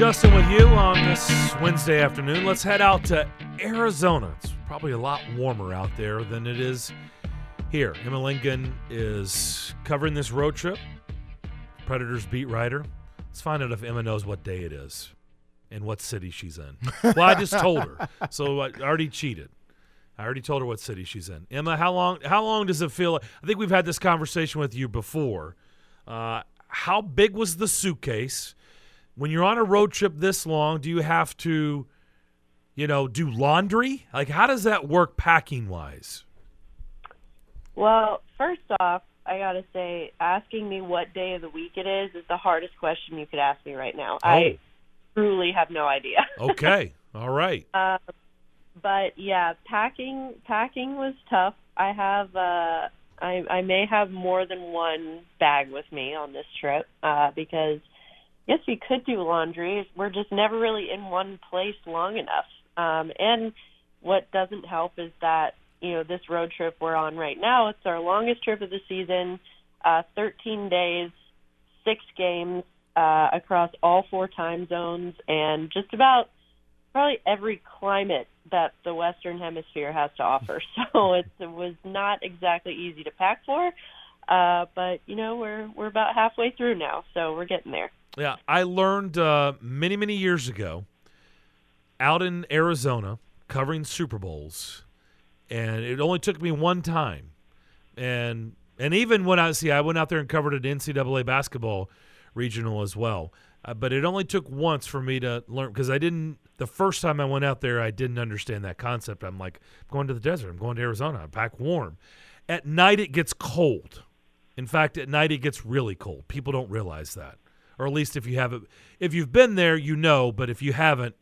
Justin with you on this Wednesday afternoon. Let's head out to Arizona. It's probably a lot warmer out there than it is here. Emma Lingan is covering this road trip. Predators beat writer. Let's find out if Emma knows what day it is and what city she's in. Well, I just told her, so I already cheated. I already told her what city she's in. Emma, how long? How long does it feel? I think we've had this conversation with you before. Uh, how big was the suitcase? When you're on a road trip this long, do you have to, you know, do laundry? Like, how does that work packing wise? Well, first off, I gotta say, asking me what day of the week it is is the hardest question you could ask me right now. Oh. I truly have no idea. okay, all right. Uh, but yeah, packing packing was tough. I have uh, I I may have more than one bag with me on this trip uh, because yes, we could do laundry. We're just never really in one place long enough. Um, and what doesn't help is that you know this road trip we're on right now. It's our longest trip of the season, uh, 13 days, six games uh, across all four time zones, and just about probably every climate that the Western Hemisphere has to offer. So it, it was not exactly easy to pack for. Uh, but you know we're we're about halfway through now, so we're getting there. Yeah, I learned uh, many, many years ago out in Arizona covering Super Bowls, and it only took me one time. And and even when I see, I went out there and covered an NCAA basketball regional as well. Uh, but it only took once for me to learn because I didn't. The first time I went out there, I didn't understand that concept. I'm like, I'm going to the desert. I'm going to Arizona. I pack warm. At night, it gets cold. In fact, at night, it gets really cold. People don't realize that or at least if you haven't if you've been there you know but if you haven't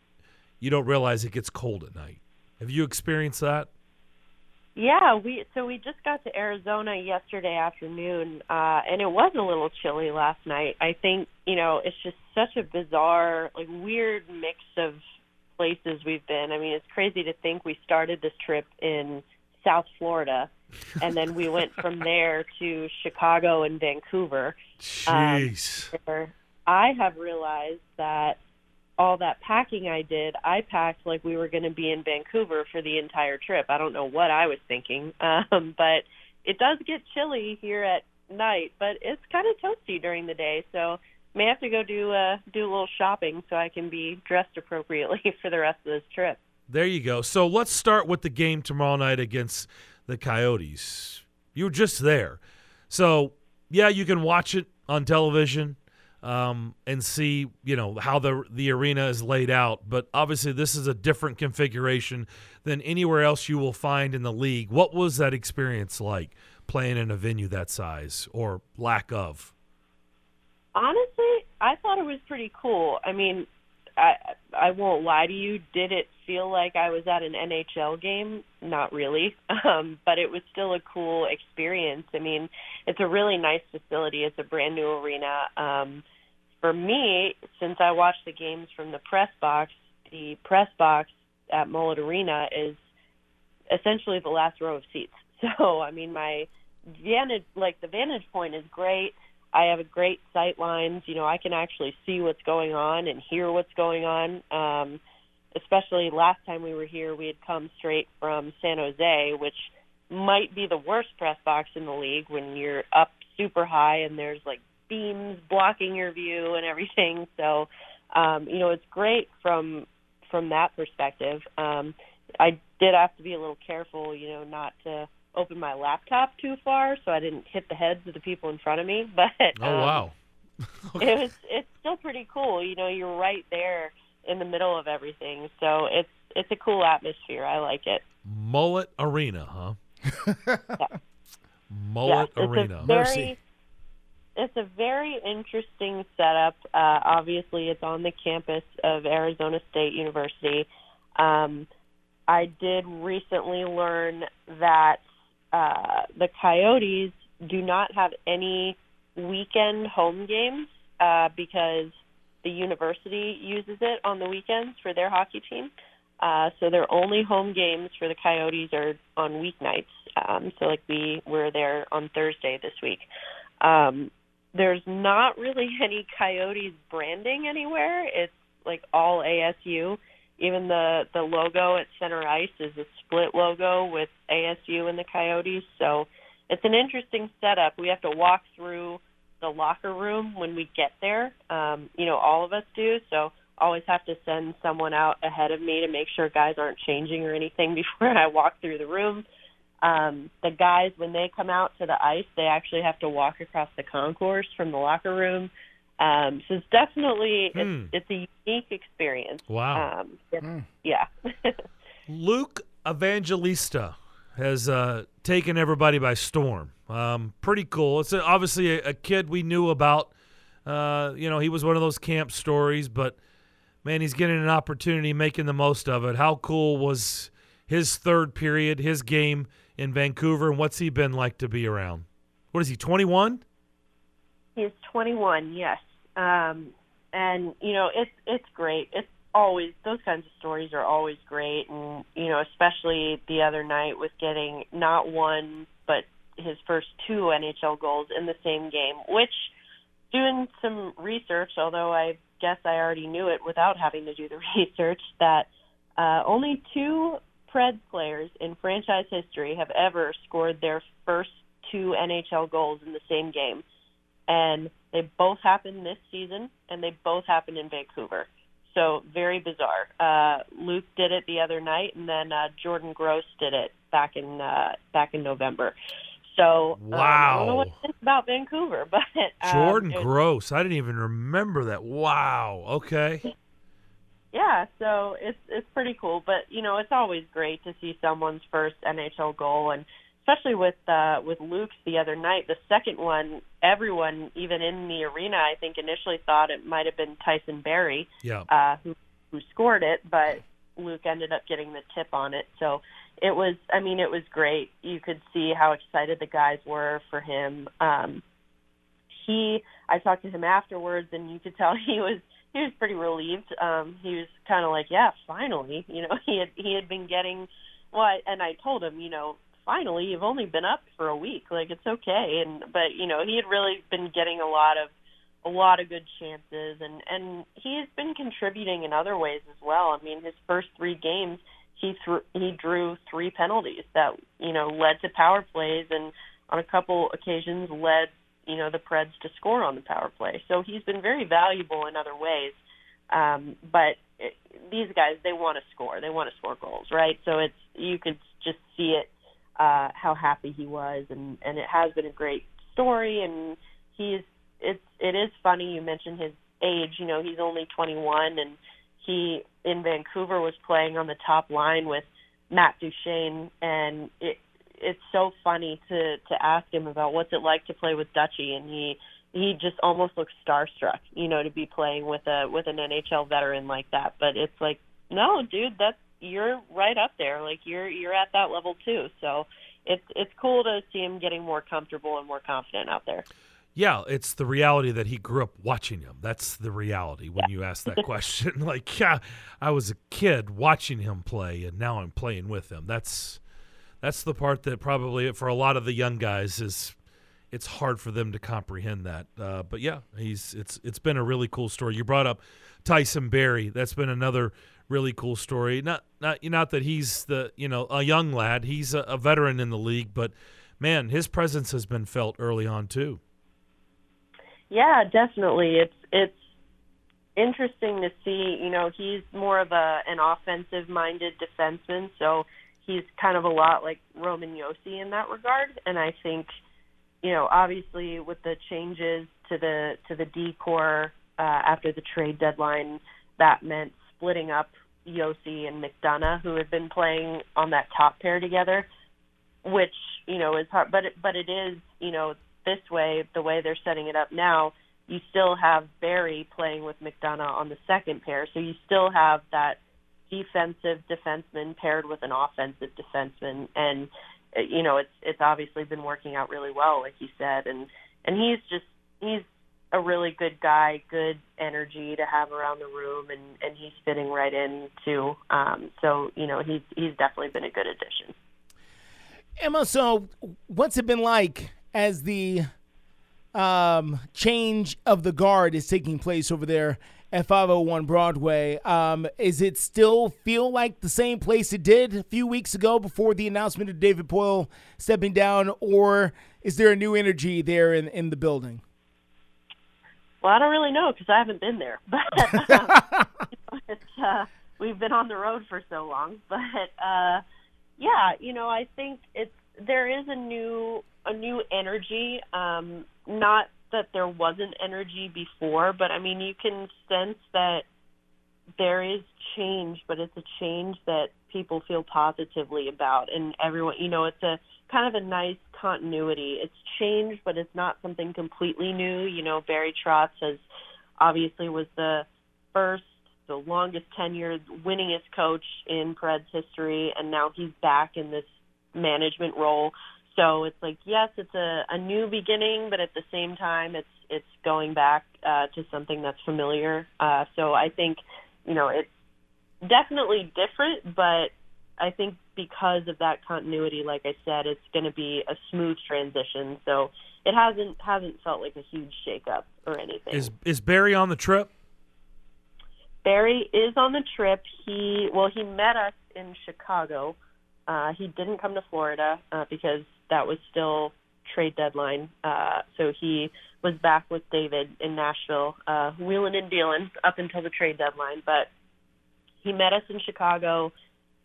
you don't realize it gets cold at night. Have you experienced that? Yeah we so we just got to arizona yesterday afternoon uh and it was a little chilly last night. I think you know it's just such a bizarre like weird mix of places we've been. I mean it's crazy to think we started this trip in south florida and then we went from there to chicago and vancouver. Jeez. um, I have realized that all that packing I did, I packed like we were going to be in Vancouver for the entire trip. I don't know what I was thinking, um, but it does get chilly here at night, but it's kind of toasty during the day. So may have to go do uh, do a little shopping so I can be dressed appropriately for the rest of this trip. There you go. So let's start with the game tomorrow night against the Coyotes. You were just there, so yeah, you can watch it on television um, and see you know how the the arena is laid out. But obviously, this is a different configuration than anywhere else you will find in the league. What was that experience like playing in a venue that size or lack of? Honestly, I thought it was pretty cool. I mean, I I won't lie to you. Did it feel like I was at an NHL game? Not really, um, but it was still a cool experience. I mean, it's a really nice facility. It's a brand new arena. Um, for me, since I watch the games from the press box, the press box at Mullett Arena is essentially the last row of seats. So, I mean, my vantage, like the vantage point is great. I have a great sight lines. You know, I can actually see what's going on and hear what's going on. Um, especially last time we were here, we had come straight from San Jose, which might be the worst press box in the league when you're up super high and there's like beams blocking your view and everything. So, um, you know, it's great from from that perspective. Um, I did have to be a little careful, you know, not to open my laptop too far so I didn't hit the heads of the people in front of me. But oh um, wow, it was it's still pretty cool. You know, you're right there in the middle of everything, so it's it's a cool atmosphere. I like it. Mullett Arena, huh? yeah. Mullett yeah, Arena. Very, Mercy it's a very interesting setup. Uh, obviously, it's on the campus of Arizona State University. Um, I did recently learn that uh, the Coyotes do not have any weekend home games uh, because the university uses it on the weekends for their hockey team. Uh, so their only home games for the Coyotes are on weeknights. Um, so like we were there on Thursday this week. Um, there's not really any Coyotes branding anywhere. It's like all ASU. Even the the logo at center ice is a split logo with ASU and the Coyotes. So it's an interesting setup. We have to walk through the locker room when we get there. Um, you know, all of us do. So always have to send someone out ahead of me to make sure guys aren't changing or anything before I walk through the room. Um, the guys, when they come out to the ice, they actually have to walk across the concourse from the locker room. Um, so it's definitely Hmm. it's, it's a unique experience. Wow. Um, it's- Yeah. Luke Evangelista has uh, taken everybody by storm. Um, pretty cool. It's a, obviously a, a kid we knew about. Uh, you know, he was one of those camp stories, but man, he's getting an opportunity, making the most of it. How cool was his third period, his game in Vancouver, and what's he been like to be around? What is he, 21? He's 21, yes. Um, and you know, it's it's great. It's always those kinds of stories are always great, and you know, especially the other night with getting not one but his first two NHL goals in the same game. Which, doing some research, although I guess I already knew it without having to do the research, that uh, only two Preds players in franchise history have ever scored their first two NHL goals in the same game and they both happened this season, and they both happened in Vancouver. So very bizarre. Uh, Luke did it the other night, and then uh, Jordan Gross did it back in uh, back in November. So um, I don't know what Wow. to think about Vancouver, but um, Jordan was- Gross. I didn't even remember that. Wow. Okay. yeah, so it's it's pretty cool. But you know, it's always great to see someone's first NHL goal, and especially with uh, with Luke's the other night, the second one. Everyone, even in the arena, I think initially thought it might have been Tyson Barrie Yeah. uh, who who scored it, but Luke ended up getting the tip on it. So it was, I mean, it was great. You could see how excited the guys were for him. Um, he, I talked to him afterwards, and you could tell he was he was pretty relieved. Um, he was kind of like, yeah, finally. You know, he had he had been getting, well, I, and I told him, you know, finally, you've only been up for a week, like it's okay. And but you know, he had really been getting a lot of a lot of good chances, and and he has been contributing in other ways as well. I mean, his first three games, he threw he drew three penalties that you know led to power plays, and on a couple occasions led you know the Preds to score on the power play. So he's been very valuable in other ways. Um, but it, these guys, they want to score. They want to score goals, right? So it's you could just see it uh, how happy he was, and and it has been a great story. And he's it's it is funny you mentioned his age. You know, he's only 21, and he in Vancouver was playing on the top line with Matt Duchene, and it it's so funny to to ask him about what's it like to play with Dutchy, and he he just almost looks starstruck, you know, to be playing with a with an NHL veteran like that. But it's like, no, dude, that's you're right up there. Like you're you're at that level too. So it's it's cool to see him getting more comfortable and more confident out there. Yeah, it's the reality that he grew up watching him. That's the reality when you ask that question. like, yeah, I was a kid watching him play, and now I'm playing with him. That's that's the part that probably for a lot of the young guys is it's hard for them to comprehend that. Uh, but yeah, he's it's it's been a really cool story. You brought up Tyson Barrie. That's been another really cool story. Not not not that he's the you know a young lad. He's a, a veteran in the league, but man, his presence has been felt early on too. Yeah, definitely. It's it's interesting to see. You know, he's more of a an offensive minded defenseman, so he's kind of a lot like Roman Josi in that regard. And I think, you know, obviously with the changes to the to the D core uh, after the trade deadline, that meant splitting up Josi and McDonagh, who had been playing on that top pair together, which you know is hard. But it, but it is you know this way, the way they're setting it up now, you still have Barrie playing with McDonagh on the second pair, so you still have that defensive defenseman paired with an offensive defenseman, and you know it's it's obviously been working out really well, like you said, and and he's just he's a really good guy, good energy to have around the room, and and he's fitting right in too. Um, so you know he's he's definitely been a good addition. Emma, so what's it been like as the um, change of the guard is taking place over there at 501 Broadway. Um, is it still feel like the same place it did a few weeks ago before the announcement of David Poile stepping down, or is there a new energy there in, in the building? Well, I don't really know because I haven't been there, but um, it's, uh, we've been on the road for so long. But uh, yeah, you know, I think it's there is a new a new energy. Um, not that there wasn't energy before, but I mean, you can sense that there is change, but it's a change that people feel positively about, and everyone, you know, it's a kind of a nice continuity. It's changed, but it's not something completely new. You know, Barry Trotz has obviously was the first, the longest tenured, winningest coach in Preds history, and now he's back in this management role. So it's like, yes, it's a, a new beginning, but at the same time, it's it's going back uh, to something that's familiar. Uh, so I think, you know, it's definitely different, but I think because of that continuity, like I said, it's going to be a smooth transition. So it hasn't hasn't felt like a huge shakeup or anything. Is is Barry on the trip? Barry is on the trip. He well, he met us in Chicago. Uh, he didn't come to Florida uh, because that was still trade deadline. Uh, so he was back with David in Nashville, uh, wheeling and dealing up until the trade deadline. But he met us in Chicago.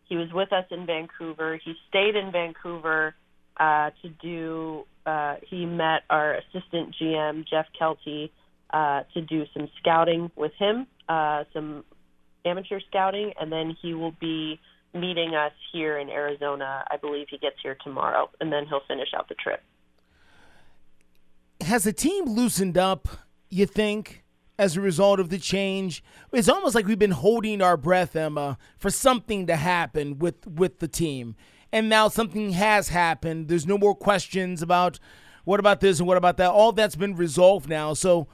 He was with us in Vancouver. He stayed in Vancouver uh, to do. Uh, he met our assistant GM Jeff Kealty uh, to do some scouting with him, uh, some amateur scouting, and then he will be meeting us here in Arizona. I believe he gets here tomorrow, and then he'll finish out the trip. Has the team loosened up? You think? as a result of the change. It's almost like we've been holding our breath, Emma, for something to happen with with the team. And now something has happened. There's no more questions about what about this and what about that. All that's been resolved now. So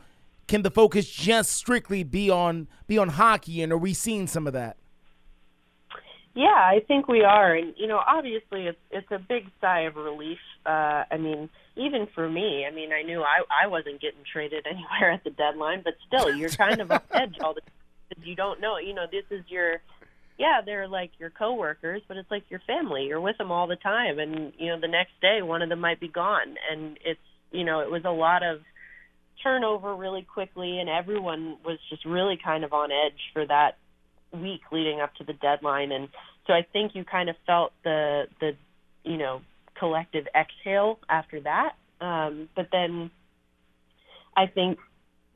can the focus just strictly be on be on hockey and are we seeing some of that? Yeah, I think we are, and you know, obviously, it's it's a big sigh of relief. Uh, I mean, even for me, I mean, I knew I I wasn't getting traded anywhere at the deadline, but still, you're kind of on edge all the time. You don't know, you know, this is your, yeah, they're like your coworkers, but it's like your family. You're with them all the time, and you know, the next day, one of them might be gone, and it's, you know, it was a lot of turnover really quickly, and everyone was just really kind of on edge for that week leading up to the deadline. And so I think you kind of felt the the you know collective exhale after that. Um but then I think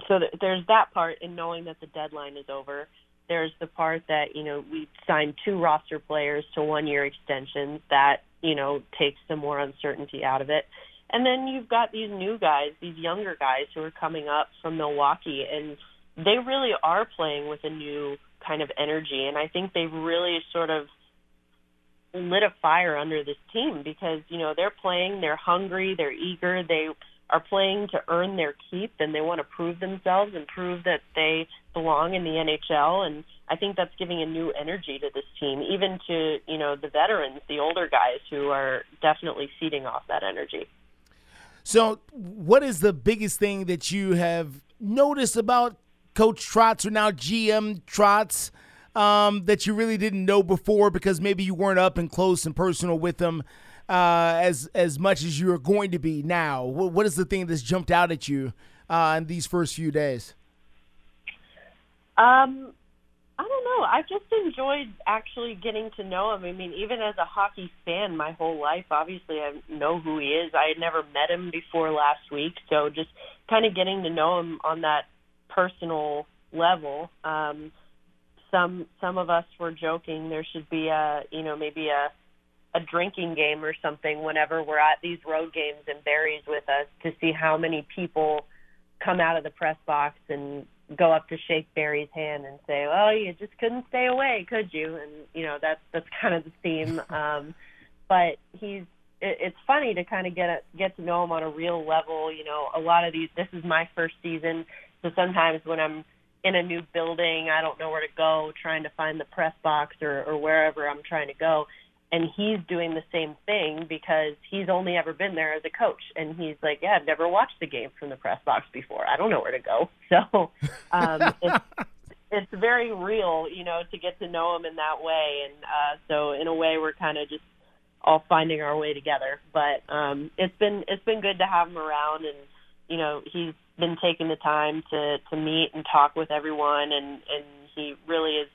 so that there's that part in knowing that the deadline is over. There's the part that you know we signed two roster players to one year extensions that you know takes some more uncertainty out of it. And then you've got these new guys these younger guys who are coming up from Milwaukee and they really are playing with a new kind of energy. And I think they've really sort of lit a fire under this team because, you know, they're playing, they're hungry, they're eager, they are playing to earn their keep and they want to prove themselves and prove that they belong in the NHL and I think that's giving a new energy to this team, even to, you know, the veterans, the older guys who are definitely feeding off that energy. So, what is the biggest thing that you have noticed about Coach Trotz or now GM Trotz um, that you really didn't know before because maybe you weren't up and close and personal with them uh, as as much as you're going to be now? What, what is the thing that's jumped out at you uh, in these first few days? Um, I don't know. I've just enjoyed actually getting to know him. I mean, even as a hockey fan my whole life, obviously I know who he is. I had never met him before last week, so just kind of getting to know him on that personal level. Um, some some of us were joking there should be a you know maybe a a drinking game or something whenever we're at these road games and Barry's with us to see how many people come out of the press box and go up to shake Barry's hand and say, "Well, you just couldn't stay away, could you?" And you know that's that's kind of the theme. Um, but he's it, it's funny to kind of get a, get to know him on a real level. You know, a lot of these. This is my first season so sometimes when I'm in a new building, I don't know where to go, trying to find the press box or, or wherever I'm trying to go. And he's doing the same thing because he's only ever been there as a coach. And he's like, Yeah, I've never watched the game from the press box before. I don't know where to go. So um, it's, it's very real, you know, to get to know him in that way. And uh, so, in a way, we're kind of just all finding our way together. But um, it's been it's been good to have him around, and you know, he's been taking the time to to meet and talk with everyone, and and he really is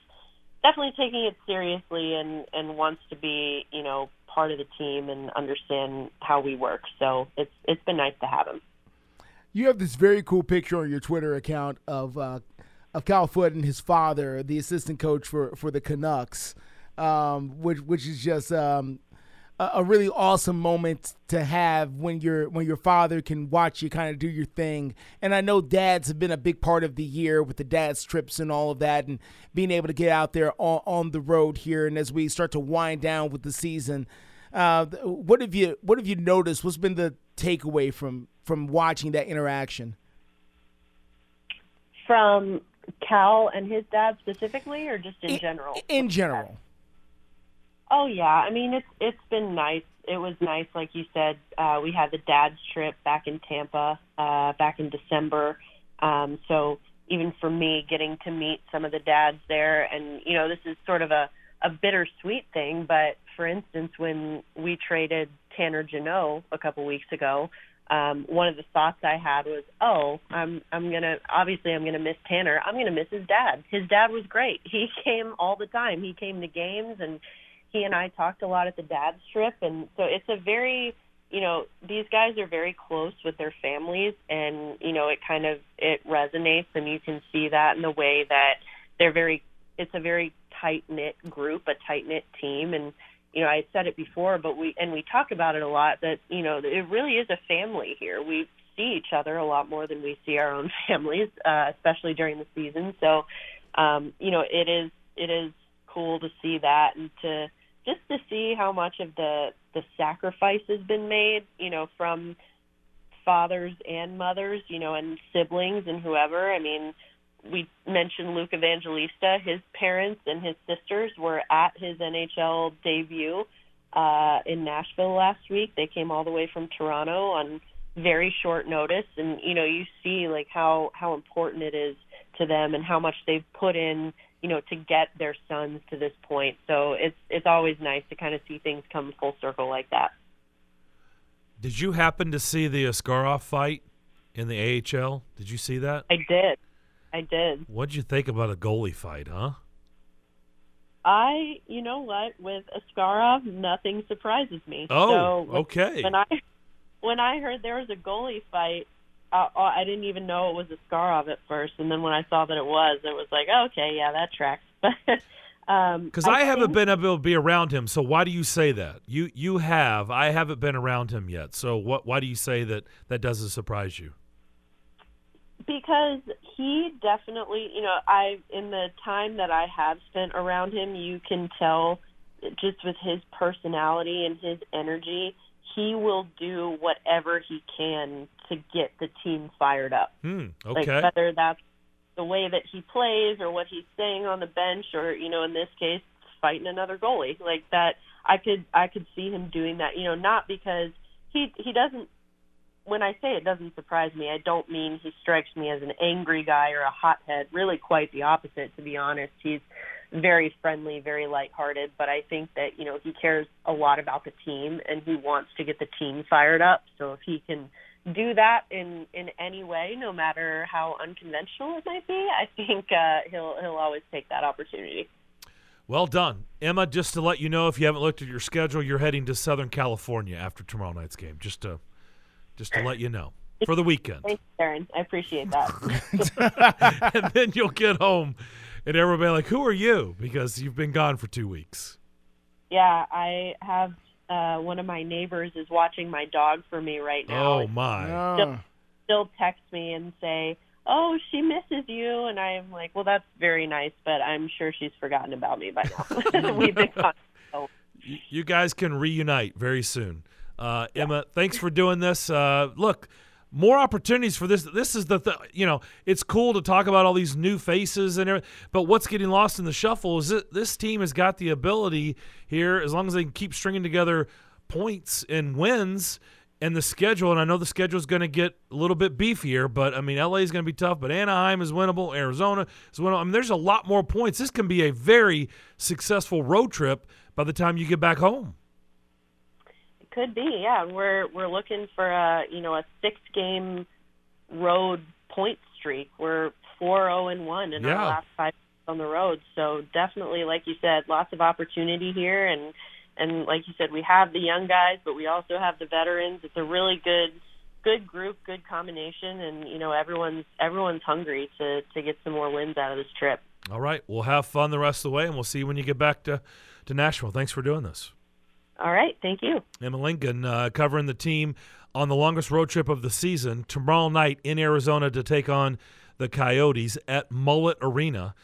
definitely taking it seriously and and wants to be, you know, part of the team and understand how we work. So it's it's been nice to have him. You have this very cool picture on your Twitter account of uh, of Cal Foote and his father, the assistant coach for for the Canucks, um, which which is just um, a, a really awesome moment to have when your when your father can watch you kind of do your thing. And I know dads have been a big part of the year with the dads trips and all of that, and being able to get out there on, on the road here. And as we start to wind down with the season, uh, what have you what have you noticed? What's been the takeaway from from watching that interaction? From Cal and his dad specifically, or just in, in general? In general. Oh yeah, I mean it's it's been nice. It was nice, like you said. Uh, we had the dad's trip back in Tampa uh, back in December. Um, so even for me, getting to meet some of the dads there, and you know, this is sort of a a bittersweet thing. But for instance, when we traded Tanner Jeannot a couple weeks ago, um, one of the thoughts I had was, oh, I'm I'm gonna obviously I'm gonna miss Tanner. I'm gonna miss his dad. His dad was great. He came all the time. He came to games and he and I talked a lot at the dad's trip, and so it's a very you know these guys are very close with their families and you know it kind of it resonates and you can see that in the way that they're very it's a very tight knit group a tight knit team and you know I said it before but we and we talk about it a lot that you know it really is a family here. We see each other a lot more than we see our own families uh especially during the season. So um you know it is it is cool to see that and to just to see how much of the the sacrifice has been made, you know, from fathers and mothers, you know, and siblings and whoever. I mean, we mentioned Luke Evangelista. His parents and his sisters were at his NHL debut uh, in Nashville last week. They came all the way from Toronto on very short notice, and you know, you see like how how important it is to them and how much they've put in you know, to get their sons to this point. So it's it's always nice to kind of see things come full circle like that. Did you happen to see the Askarov fight in the AHL? Did you see that? I did. I did. What'd you think about a goalie fight, huh? I, you know what, with Askarov, nothing surprises me. Oh, so okay. When I when I heard there was a goalie fight, uh, I didn't even know it was a Askarov at first, and then when I saw that it was, it was like, oh, okay, yeah, that tracks. But because um, I, I, haven't been able to be around him, so why do you say that? You you have, I haven't been around him yet. So what? Why do you say that that doesn't surprise you? Because he definitely, you know, I in the time that I have spent around him, you can tell just with his personality and his energy he will do whatever he can to get the team fired up. Hmm, okay. Like whether that's the way that he plays or what he's saying on the bench or, you know, in this case, fighting another goalie. Like that I could I could see him doing that, you know, not because he he doesn't when I say it doesn't surprise me, I don't mean he strikes me as an angry guy or a hothead. Really quite the opposite to be honest. He's very friendly, very lighthearted, but I think that, you know, he cares a lot about the team and he wants to get the team fired up. So if he can do that in in any way, no matter how unconventional it might be, I think uh, he'll he'll always take that opportunity. Well done, Emma. Just to let you know, if you haven't looked at your schedule, you're heading to Southern California after tomorrow night's game. Just to just to let you know for the weekend. Thanks, Aaron. I appreciate that. and then you'll get home and everybody like, "Who are you?" Because you've been gone for two weeks. Yeah, I have. Uh, one of my neighbors is watching my dog for me right now. Oh my! Still, still text me and say, "Oh, she misses you," and I'm like, "Well, that's very nice, but I'm sure she's forgotten about me by now. We've been gone." So. You guys can reunite very soon. Uh, Emma, thanks for doing this. Uh, look, more opportunities for this. This is the, th- you know, it's cool to talk about all these new faces and everything, but what's getting lost in the shuffle is that this team has got the ability here, as long as they can keep stringing together points and wins, and the schedule, and I know the schedule is going to get a little bit beefier, but I mean, LA is going to be tough, but Anaheim is winnable, Arizona is winnable. I mean, there's a lot more points. This can be a very successful road trip by the time you get back home. Could be, yeah. We're we're looking for a you know a six game road point streak. We're four zero and one in yeah. our last five on the road. So definitely, like you said, lots of opportunity here, and and like you said, we have the young guys, but we also have the veterans. It's a really good good group, good combination, and you know everyone's everyone's hungry to to get some more wins out of this trip. All right, we'll have fun the rest of the way, and we'll see you when you get back to to Nashville. Thanks for doing this. All right, thank you. Emma Lingan uh, covering the team on the longest road trip of the season tomorrow night in Arizona to take on the Coyotes at Mullett Arena.